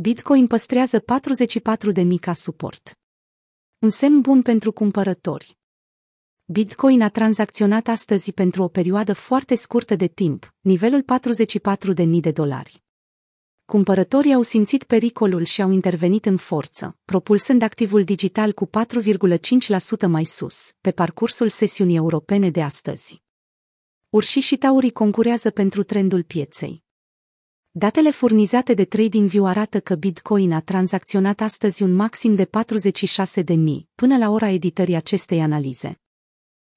Bitcoin păstrează 44.000 ca suport. Un semn bun pentru cumpărători. Bitcoin a tranzacționat astăzi pentru o perioadă foarte scurtă de timp, nivelul 44.000 de dolari. Cumpărătorii au simțit pericolul și au intervenit în forță, propulsând activul digital cu 4,5% mai sus, pe parcursul sesiunii europene de astăzi. Urșii și taurii concurează pentru trendul pieței. Datele furnizate de TradingView arată că Bitcoin a tranzacționat astăzi un maxim de 46.000 până la ora editării acestei analize.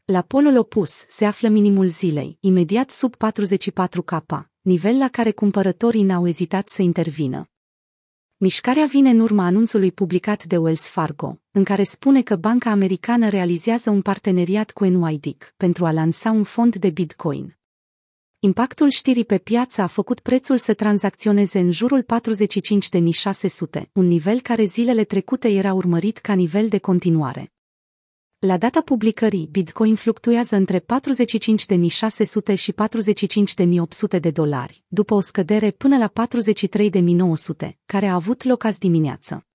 La polul opus se află minimul zilei, imediat sub 44K, nivel la care cumpărătorii n-au ezitat să intervină. Mișcarea vine în urma anunțului publicat de Wells Fargo, în care spune că banca americană realizează un parteneriat cu NYDIG pentru a lansa un fond de Bitcoin. Impactul știrii pe piață a făcut prețul să tranzacționeze în jurul 45.600, un nivel care zilele trecute era urmărit ca nivel de continuare. La data publicării, Bitcoin fluctuează între 45.600 și 45.800 de dolari, după o scădere până la 43.900, care a avut loc azi dimineață.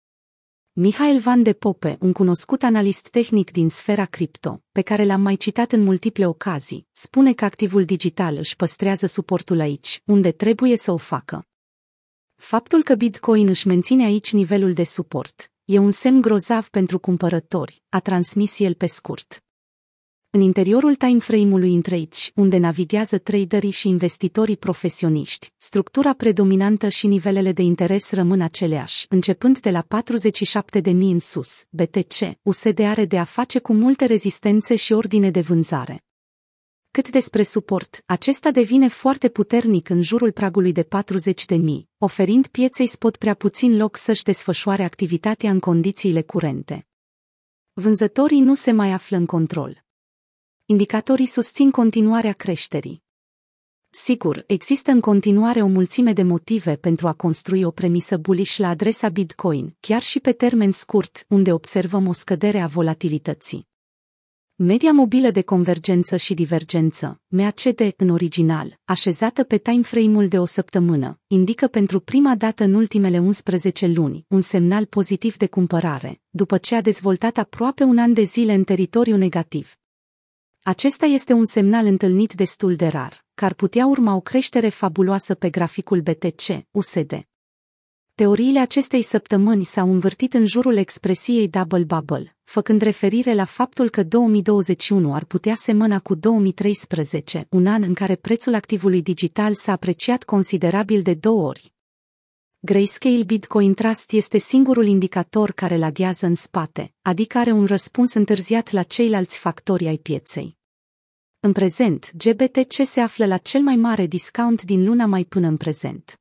Mihail Van de Pope, un cunoscut analist tehnic din sfera cripto, pe care l-am mai citat în multiple ocazii, spune că activul digital își păstrează suportul aici, unde trebuie să o facă. Faptul că Bitcoin își menține aici nivelul de suport e un semn grozav pentru cumpărători, a transmis el pe scurt. În interiorul timeframe-ului Intrage, unde navighează traderii și investitorii profesioniști, structura predominantă și nivelele de interes rămân aceleași, începând de la 47.000 în sus, BTC, USD are de a face cu multe rezistențe și ordine de vânzare. Cât despre suport, acesta devine foarte puternic în jurul pragului de 40.000, oferind pieței spot prea puțin loc să-și desfășoare activitatea în condițiile curente. Vânzătorii nu se mai află în control indicatorii susțin continuarea creșterii. Sigur, există în continuare o mulțime de motive pentru a construi o premisă bullish la adresa Bitcoin, chiar și pe termen scurt, unde observăm o scădere a volatilității. Media mobilă de convergență și divergență, MACD în original, așezată pe timeframe-ul de o săptămână, indică pentru prima dată în ultimele 11 luni un semnal pozitiv de cumpărare, după ce a dezvoltat aproape un an de zile în teritoriu negativ. Acesta este un semnal întâlnit destul de rar, că ar putea urma o creștere fabuloasă pe graficul BTC, USD. Teoriile acestei săptămâni s-au învârtit în jurul expresiei double bubble, făcând referire la faptul că 2021 ar putea semăna cu 2013, un an în care prețul activului digital s-a apreciat considerabil de două ori. Grayscale Bitcoin Trust este singurul indicator care laghează în spate, adică are un răspuns întârziat la ceilalți factori ai pieței. În prezent, GBTC se află la cel mai mare discount din luna mai până în prezent.